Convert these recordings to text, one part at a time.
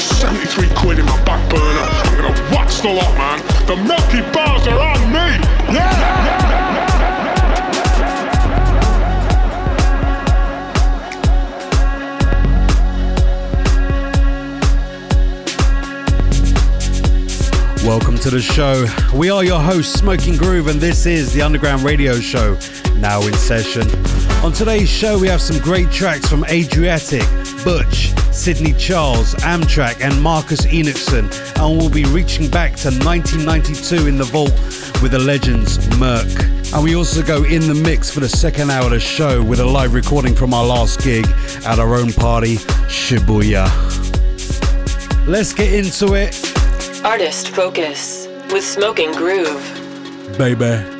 I've got 73 quid in my back burner. I'm gonna wax the lot, man. The Milky Bars are on me. Yeah! Welcome to the show. We are your hosts, Smoking Groove, and this is the Underground Radio Show, now in session. On today's show, we have some great tracks from Adriatique, Butch, Sidney Charles, Amtrac, and Markus Enochson, and we'll be reaching back to 1992 in the vault with the legends Murk. And we also go in the mix for the second hour of the show with a live recording from our last gig at our own party, Shibuya. Let's get into it. Artist Focus with Smoking Groove. baby.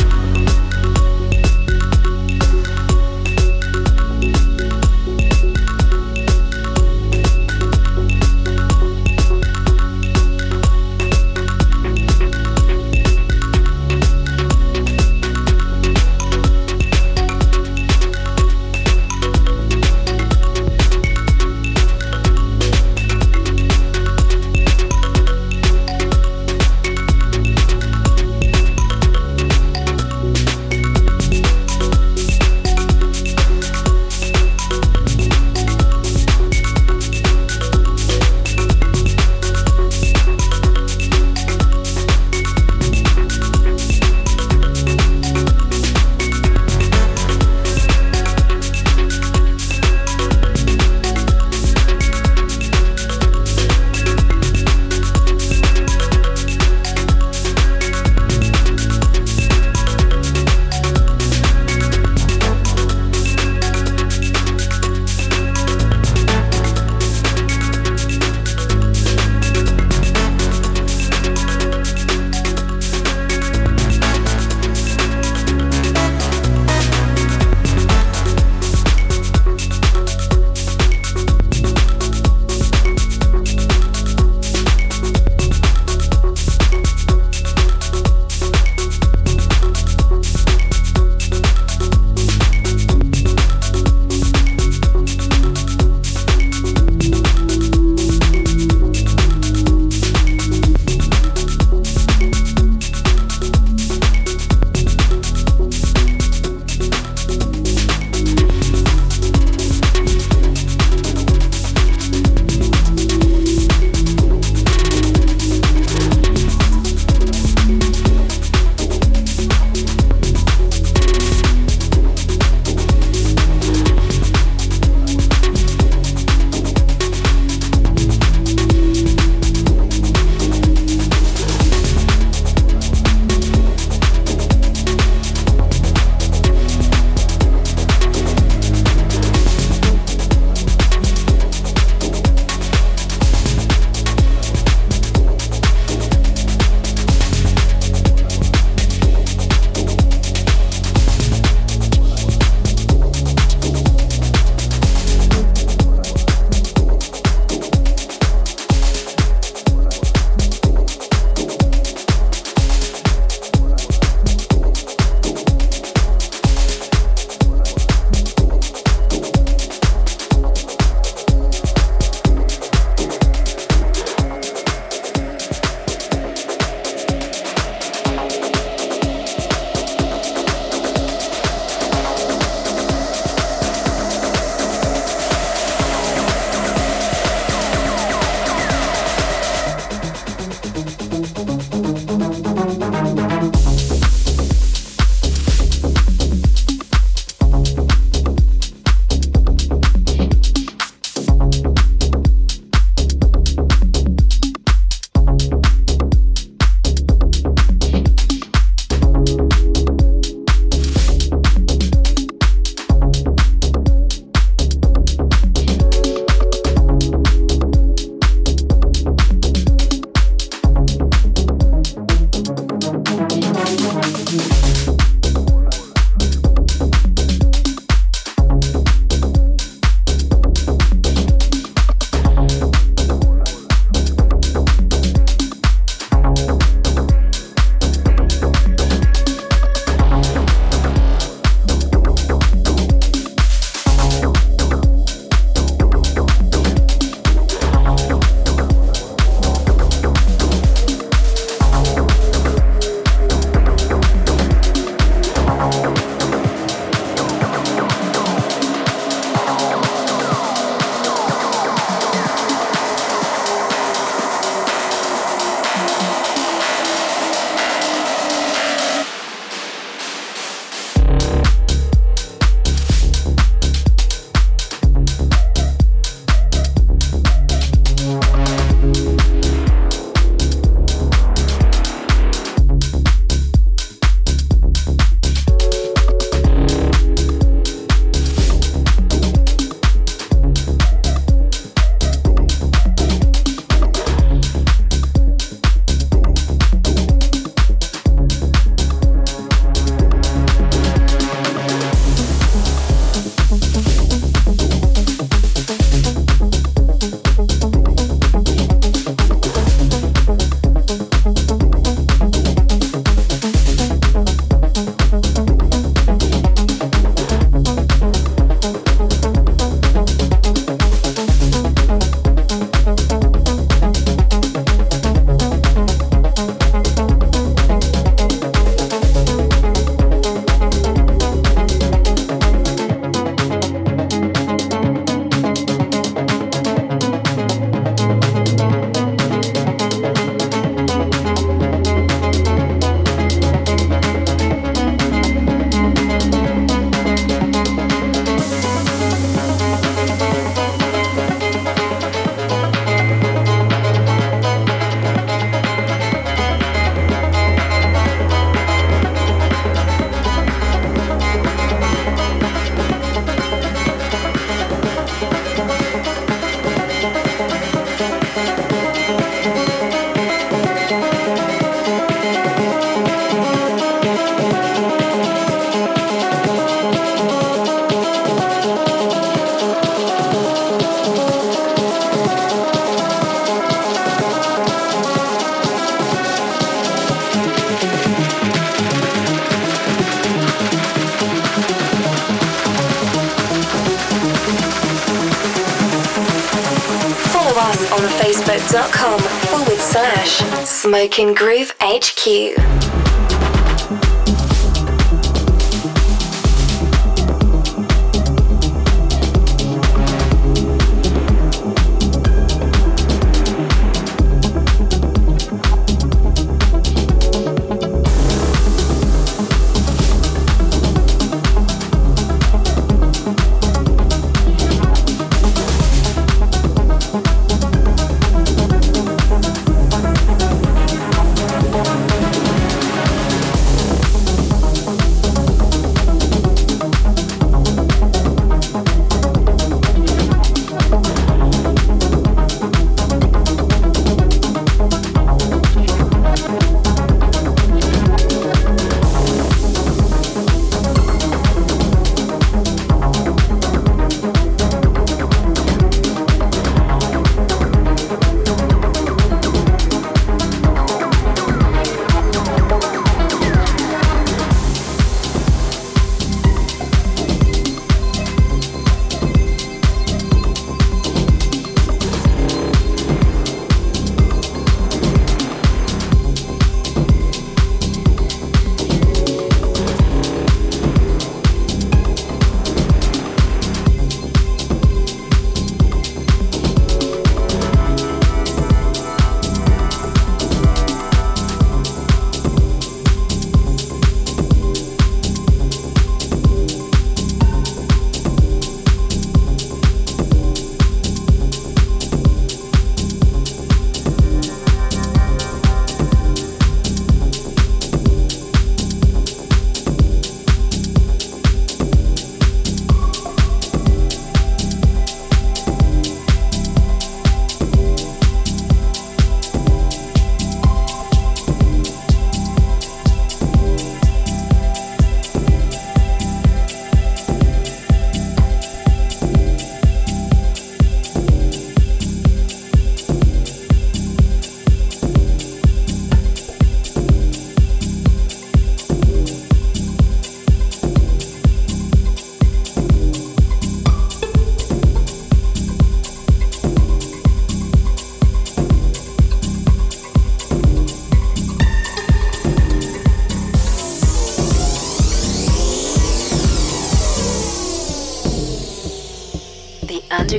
Smoking Groove HQ.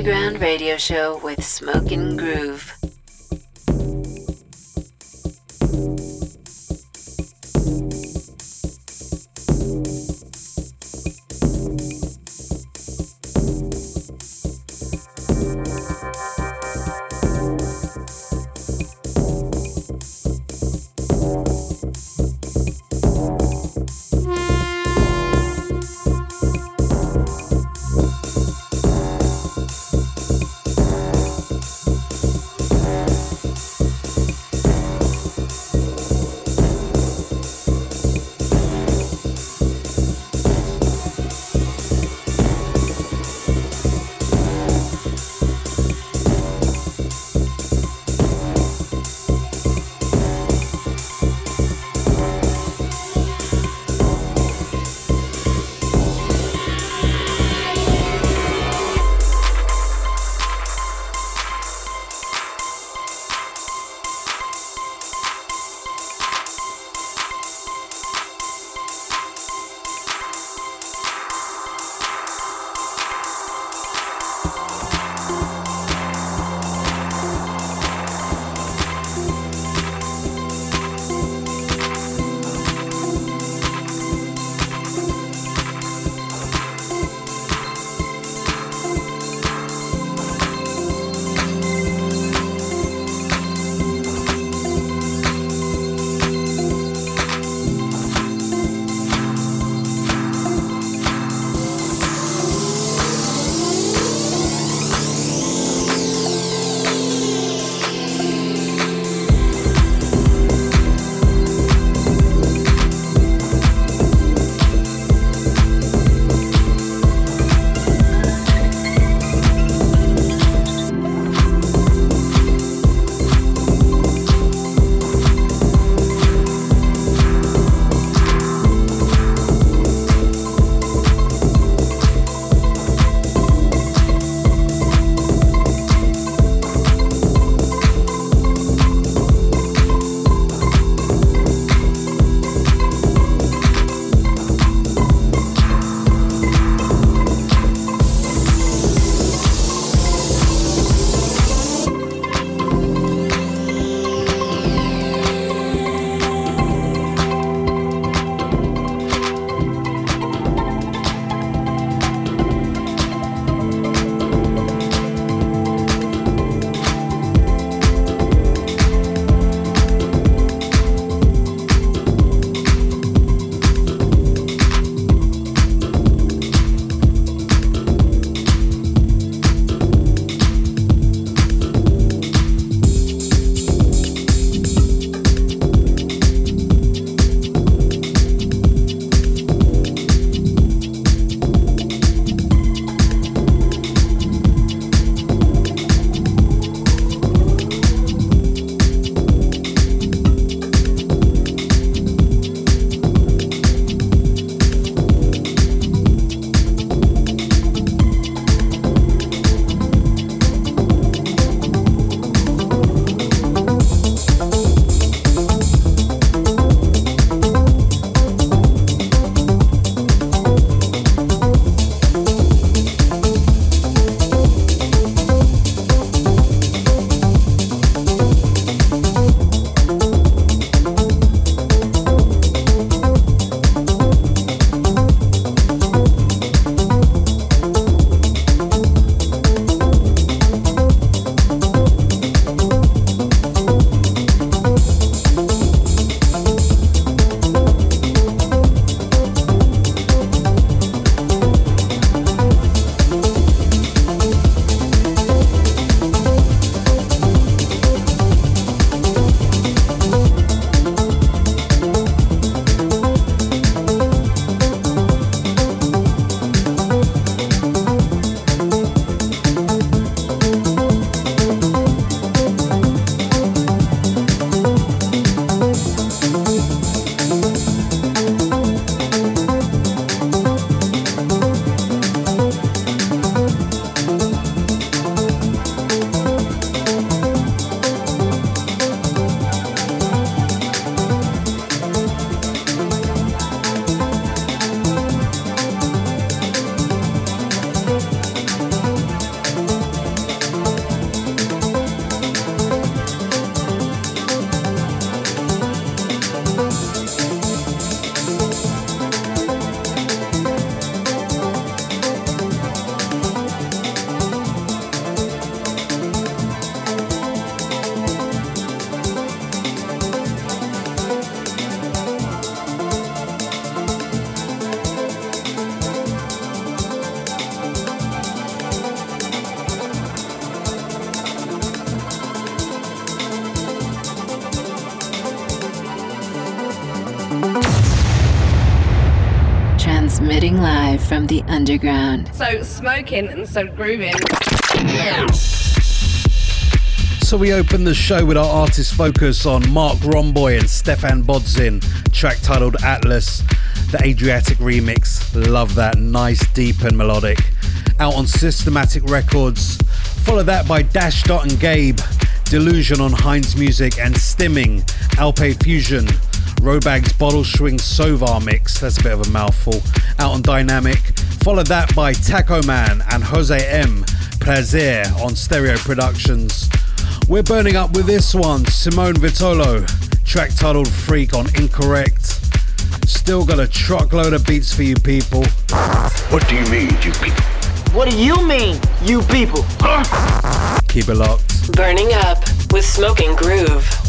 Radio show with Smoking Groove. Underground. So smoking and so grooving. So we open the show with our artist focus on Marc Romboy and Stephan Bodzin, track titled Atlas, the Adriatique remix. Love that, nice, deep and melodic. Out on Systematic Records. Follow that by Dash Dot and Gabe, Delusion on Heinz Music and Stimming, Alpe Lusia. Robag's Bottle Swing Sovar mix, that's a bit of a mouthful, out on Diynamic. Follow that by Taco Man and Jose M. Plaisir on Stereo Productions. We're burning up with this one, Simone Vitullo, track titled Freak on Incorrect. Still got a truckload of beats for you people. What do you mean, you people? What do you mean, you people? Keep it locked. Burning up with Smoking Groove.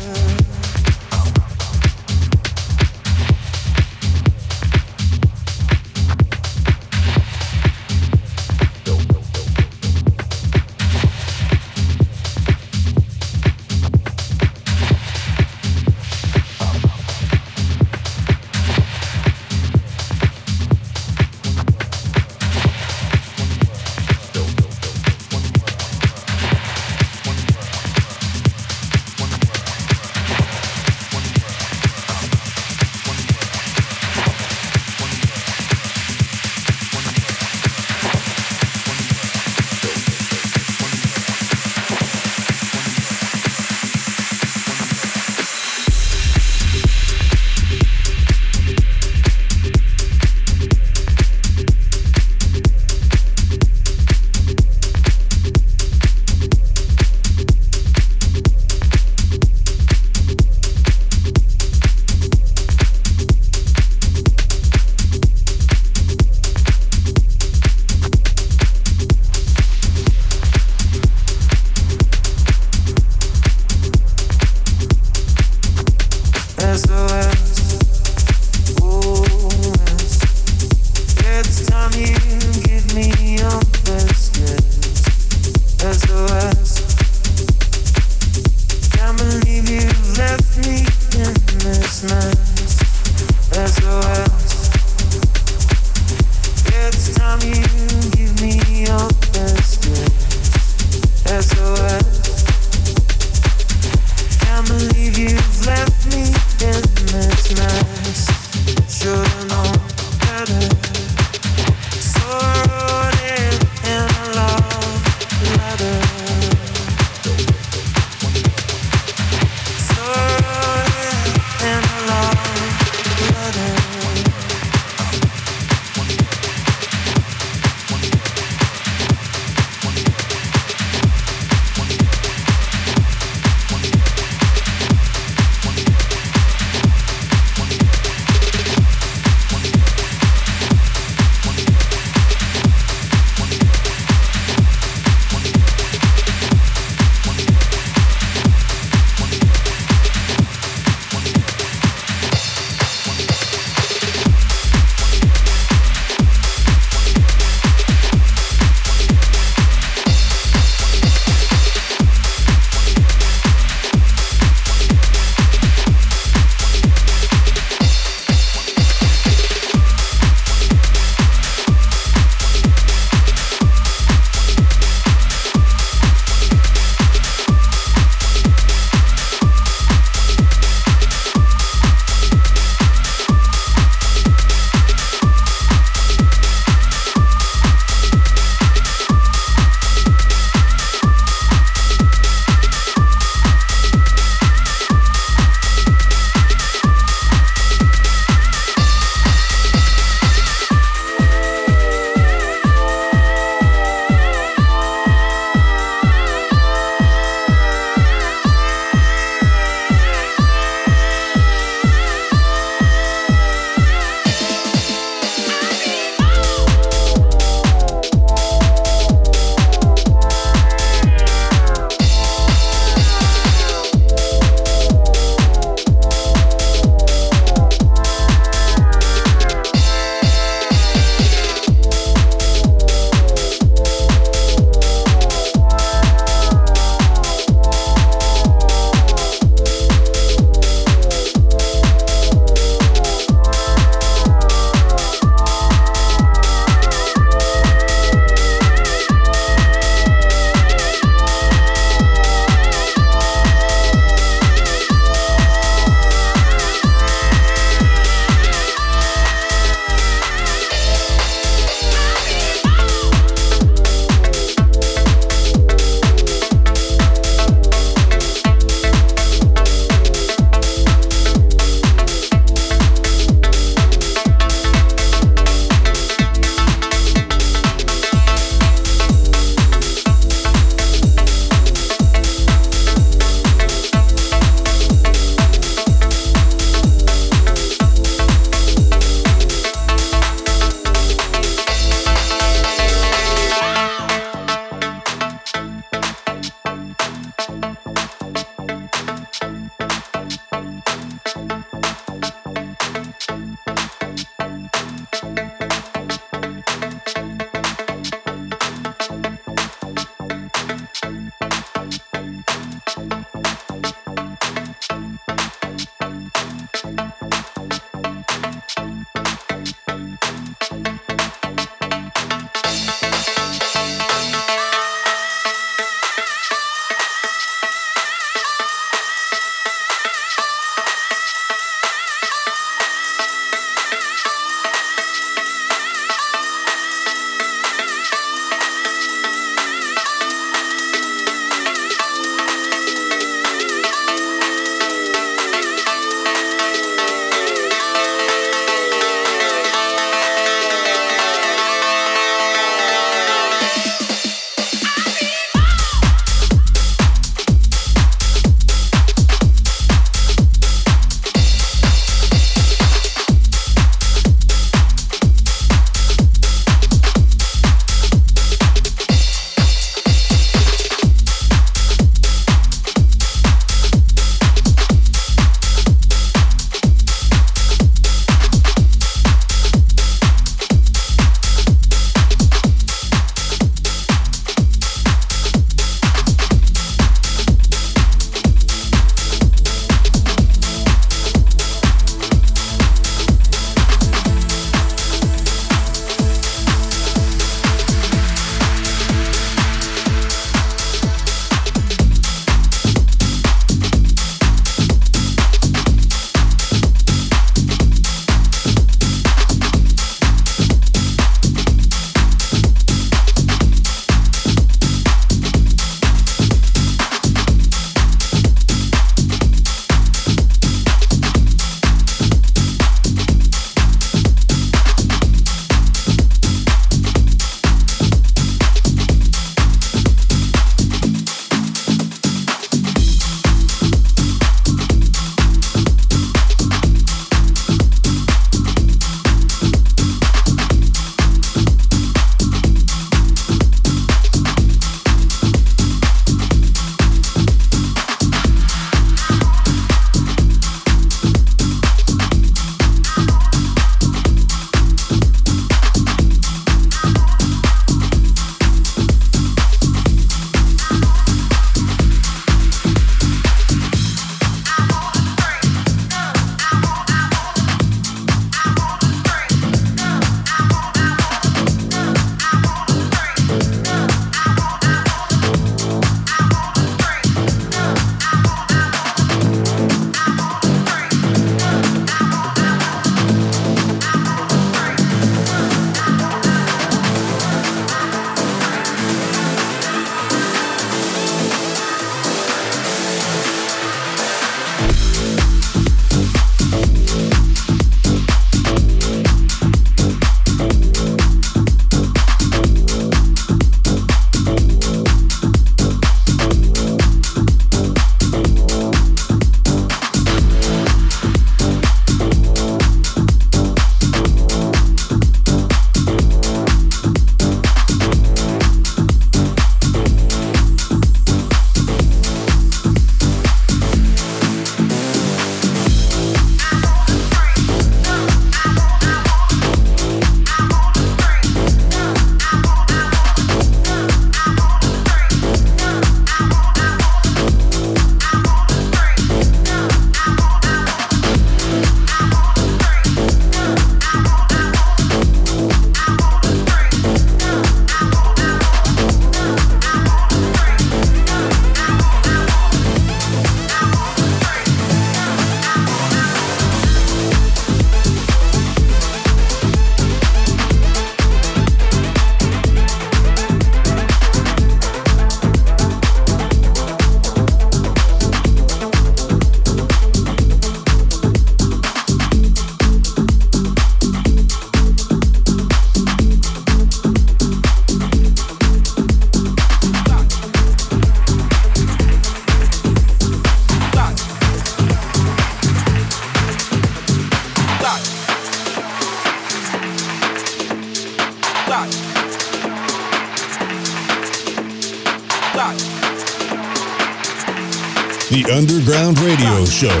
Underground Radio Show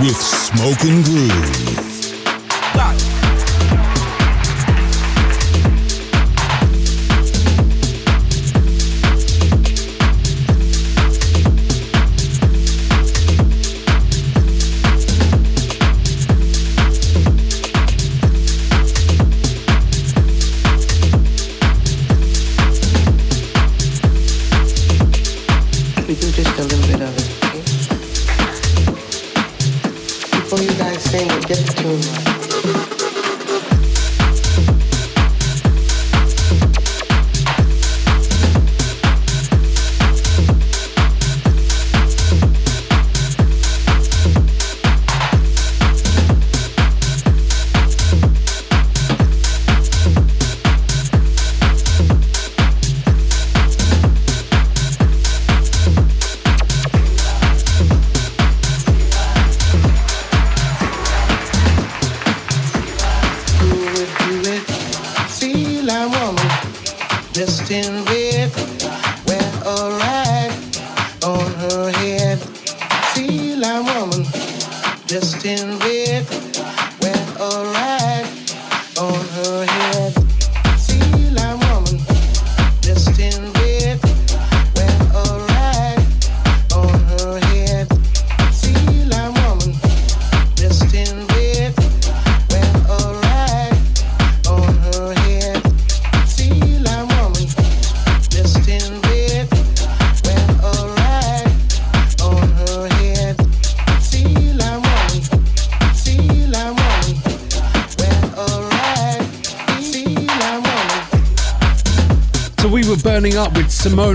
with Smoke and Groove.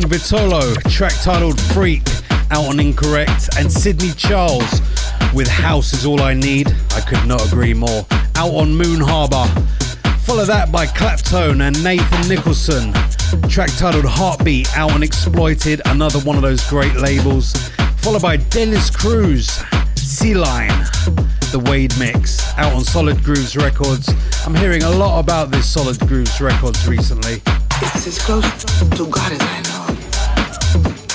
Vitullo, track titled Freak, out on Incorrect, and Sidney Charles with House is All I Need. I could not agree more. Out on Moon Harbour. Follow that by Claptone and Nathan Nicholson, track titled Heartbeat, out on Exploited, another one of those great labels. Followed by Dennis Cruz, Sea Line, the Wade Mix, out on Solid Grooves Records. I'm hearing a lot about this Solid Grooves Records recently. It's as close to.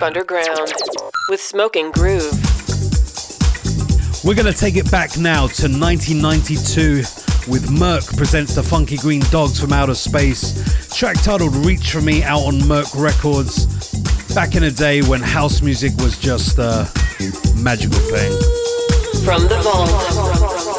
deep underground with Smoking Groove. We're going to take it back now to 1992 with Murk presents the Funky Green Dogs from Outer Space. Track titled Reach For Me out on Murk Records. Back in a day when house music was just a magical thing. From the vault.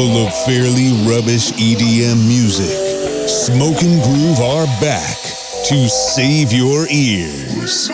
Full of fairly rubbish EDM music. Smoking Groove are back to save your ears.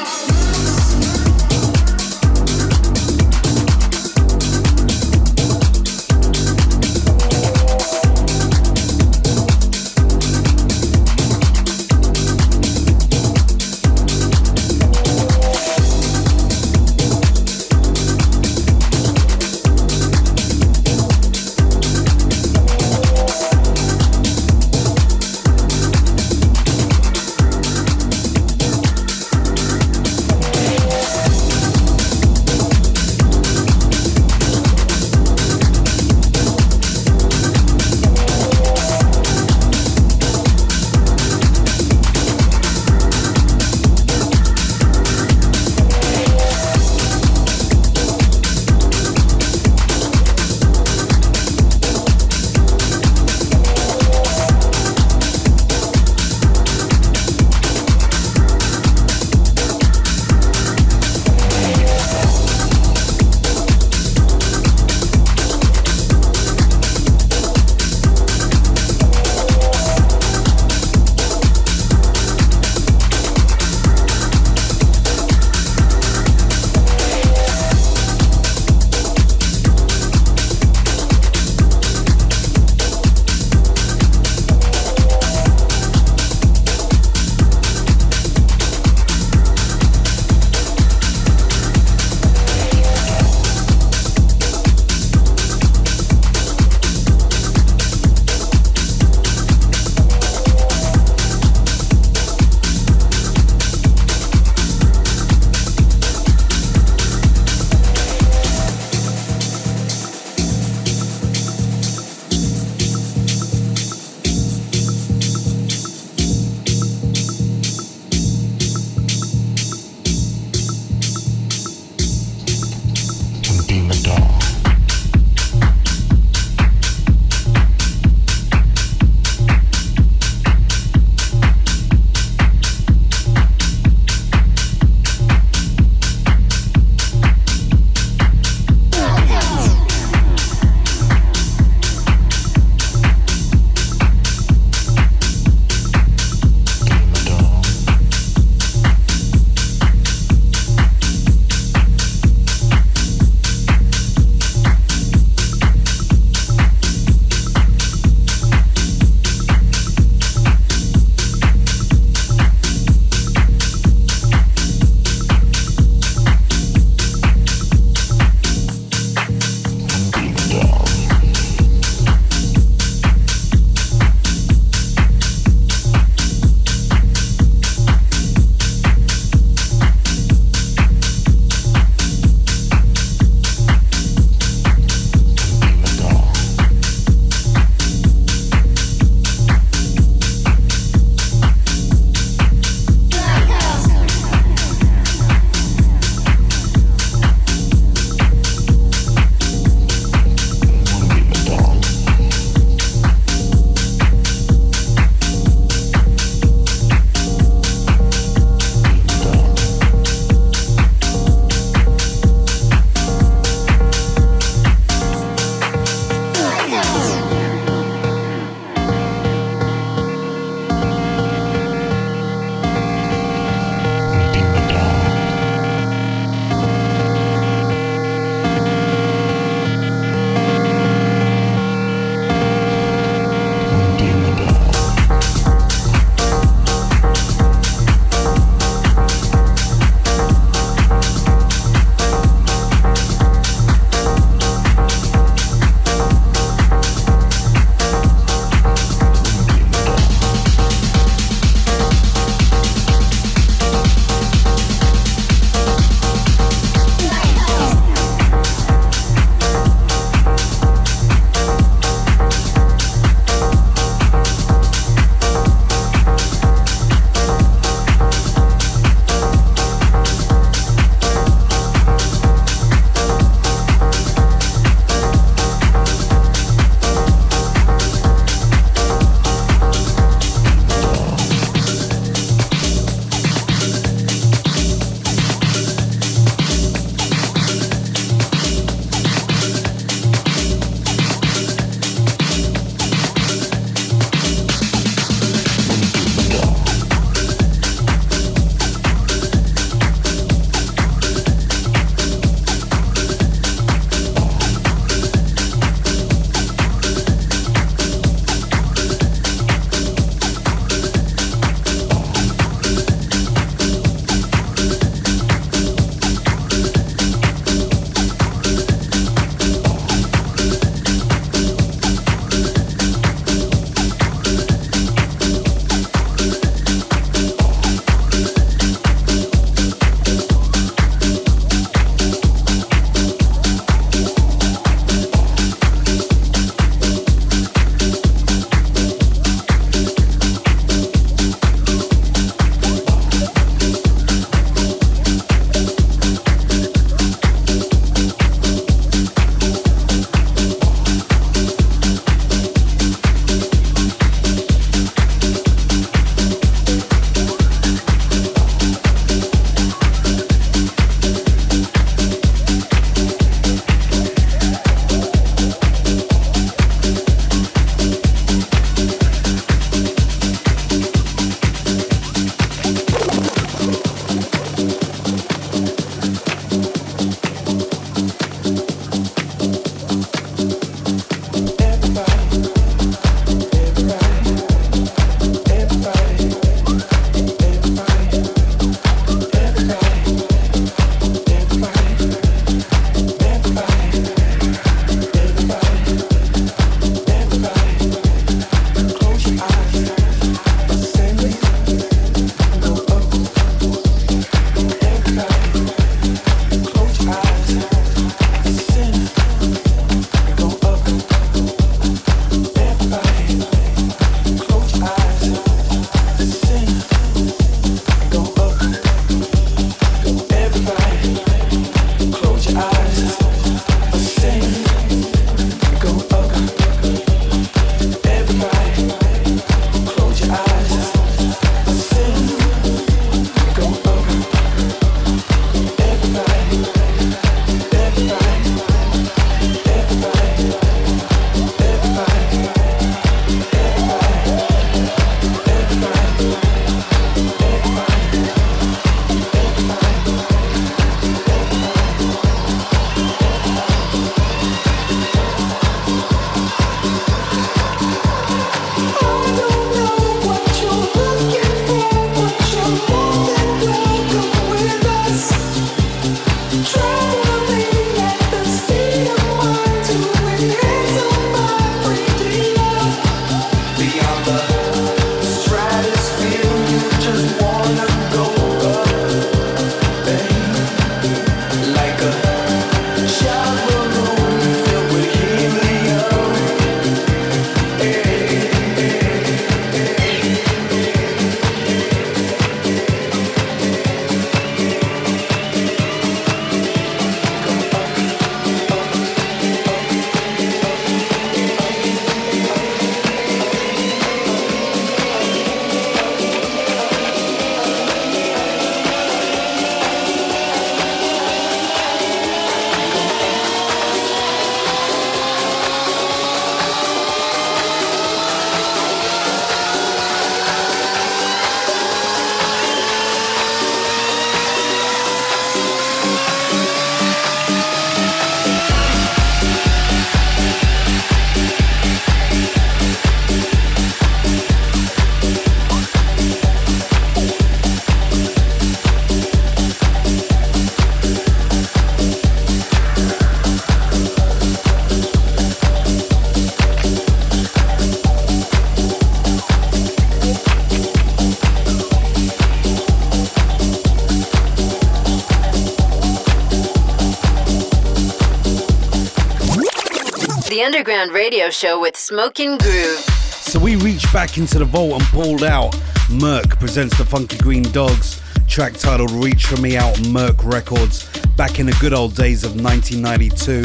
Radio Show with Smoking Groove. So we reached back into the vault and pulled out Murk presents the Funky Green Dogs, track titled Reach For Me out on Murk Records back in the good old days of 1992.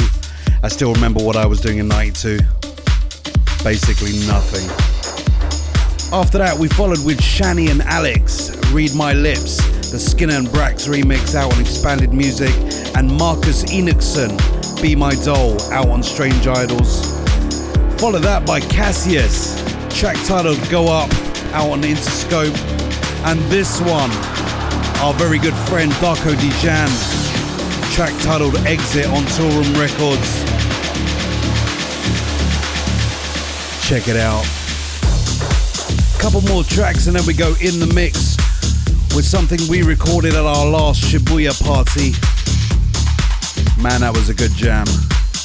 I still remember what I was doing in 92. Basically nothing. After that, we followed with Shani and Alex, Read My Lips, the Skinner and Brax remix out on Expanded Music, and Markus Enochson, Be My Doll, out on Strange Idols. Follow that by Cassius, track titled Go Up, out on Interscope. And this one, our very good friend Darko Dijan, track titled Exit on Toolroom Records. Check it out. Couple more tracks and then we go in the mix with something we recorded at our last Shibuya party. Man, that was a good jam.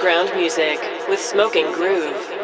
Underground music with Smoking Groove.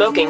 smoking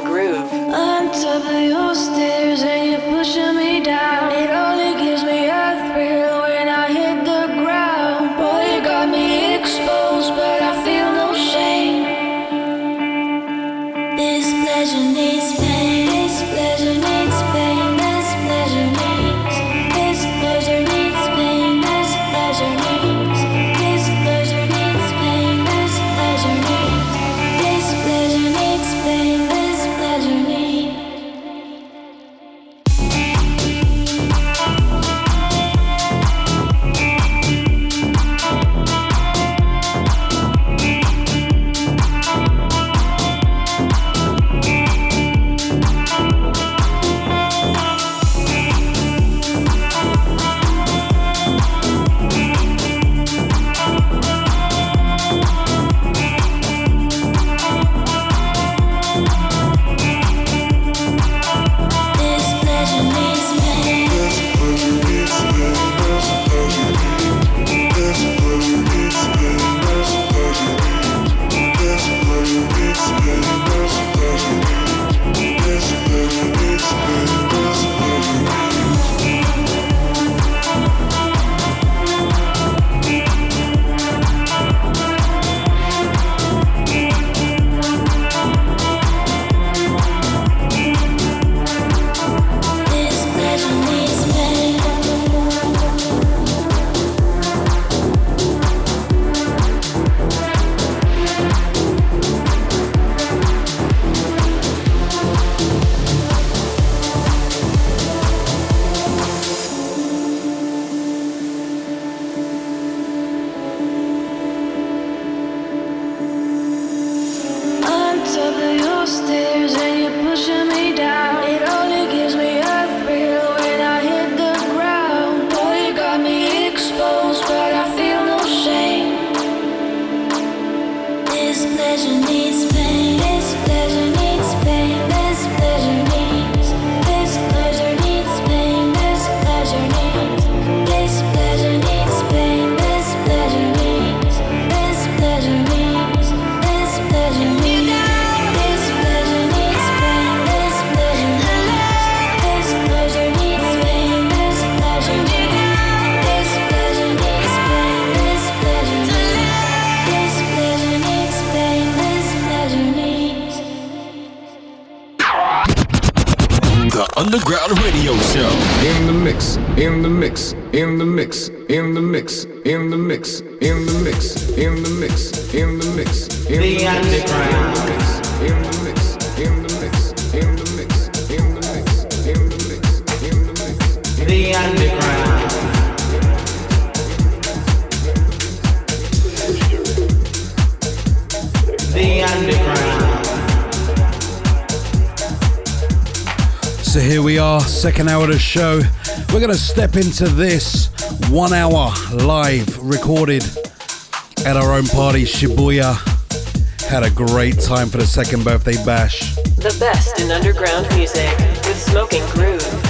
hour of show. We're going to step into this one hour live recorded at our own party, Shibuya. Had a great time for the second birthday bash. The best in underground music with Smoking Groove.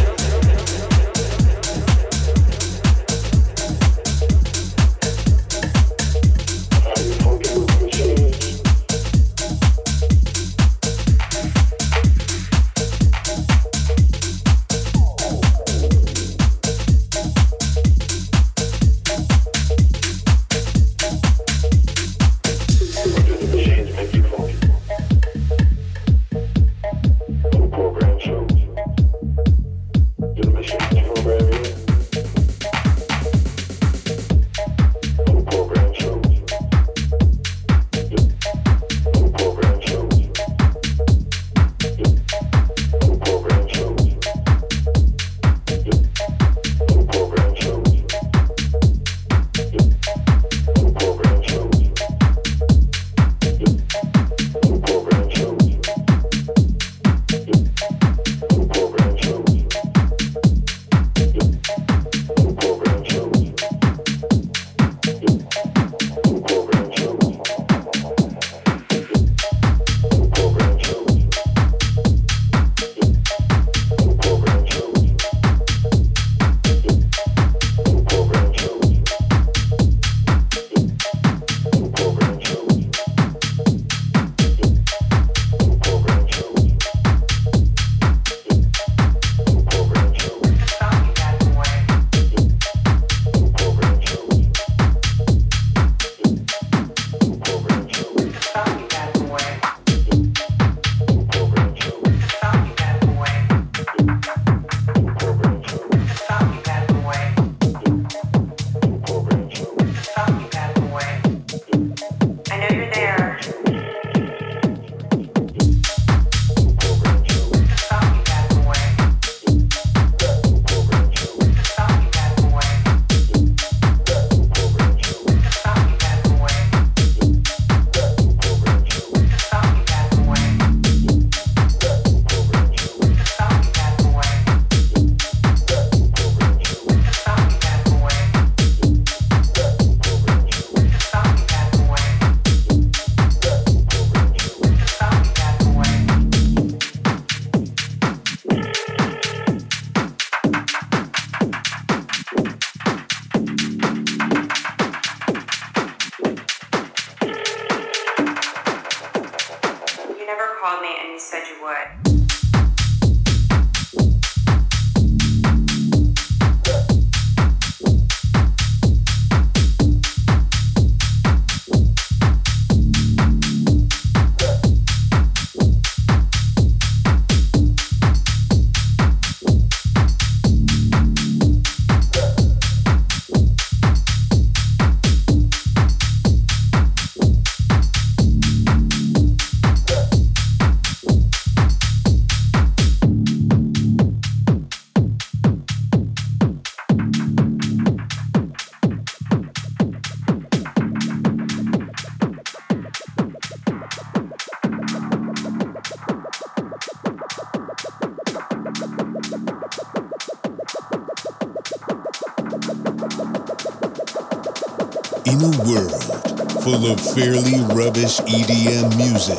Fairly rubbish EDM music,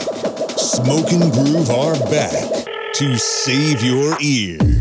Smoking Groove are back to save your ears.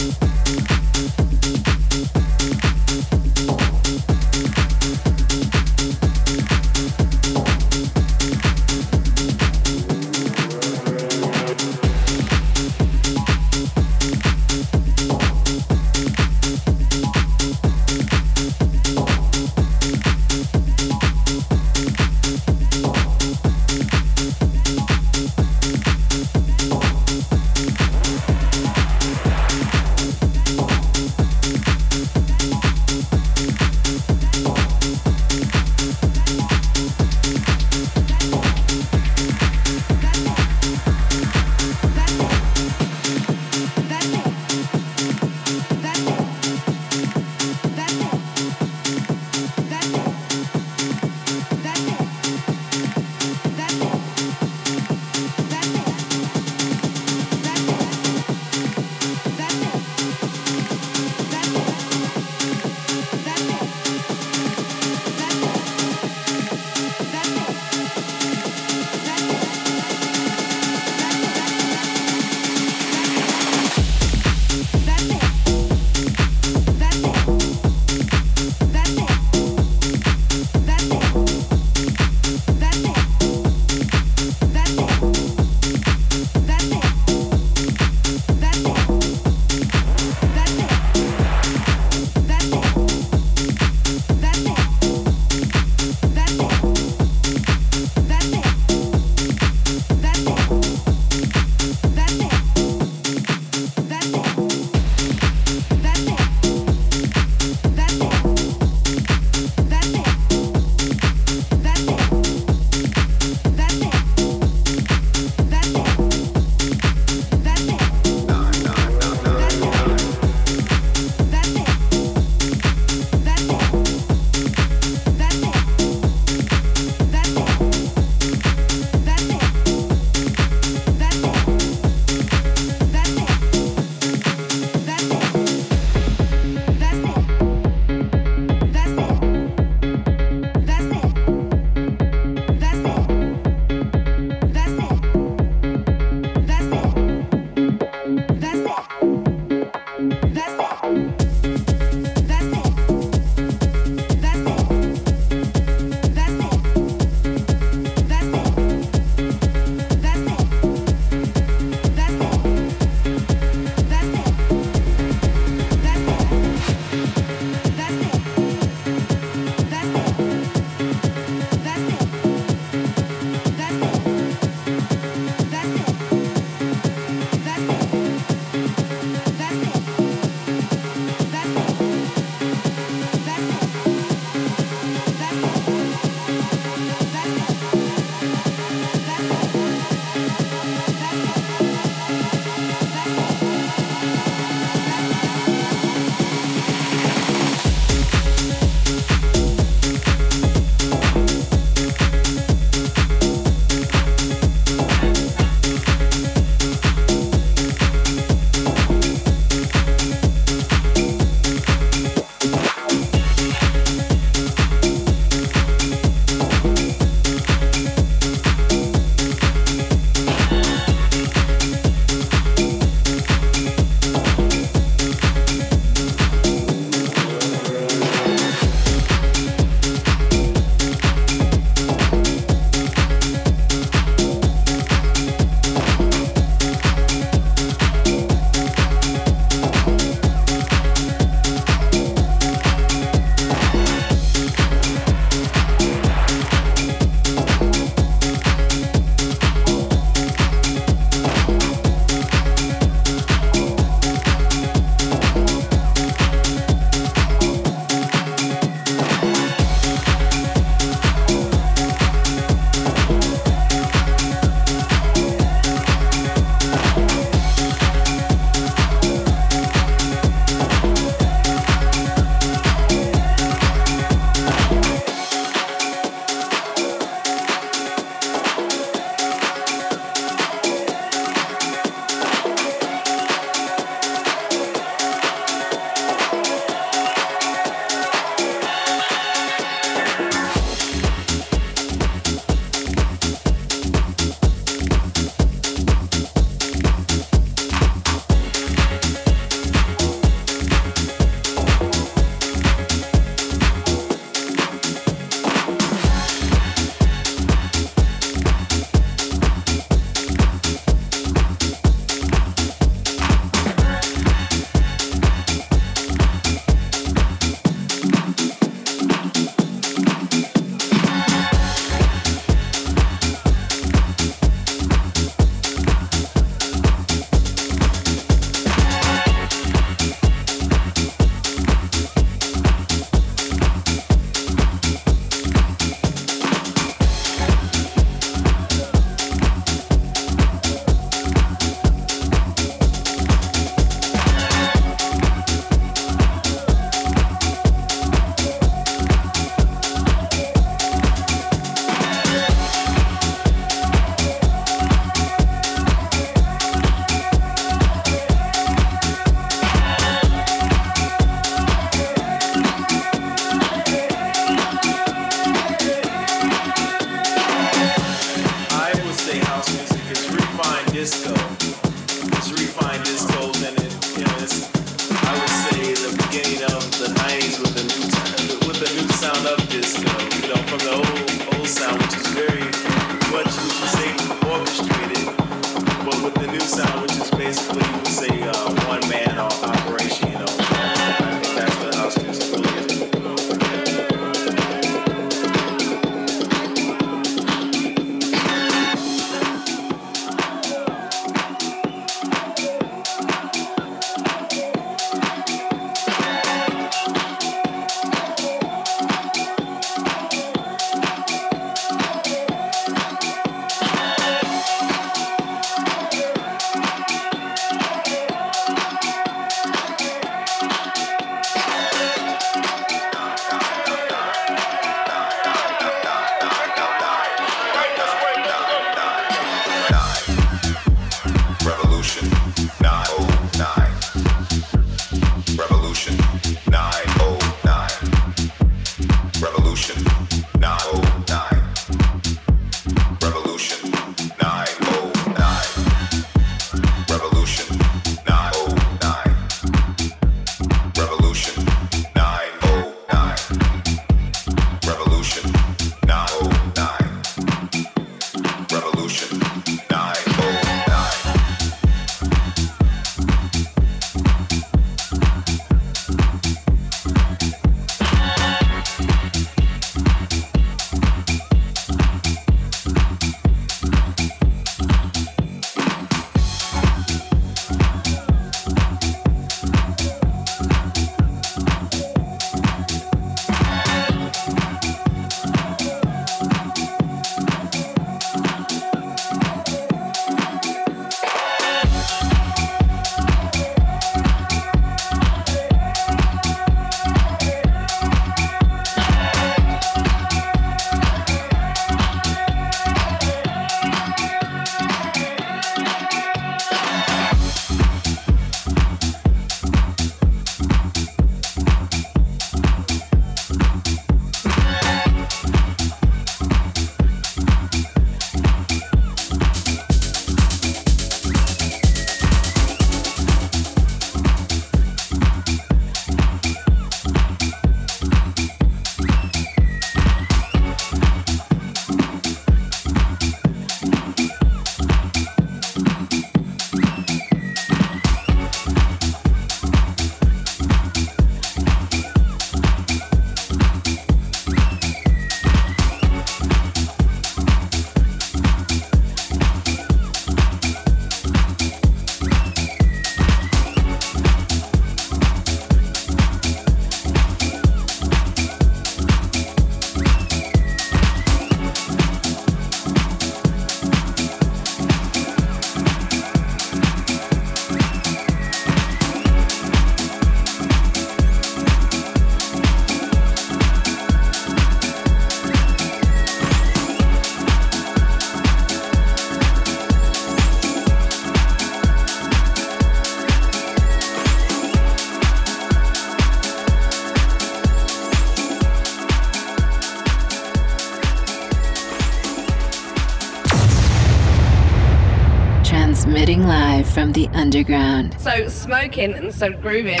the underground. So smoking and so grooving.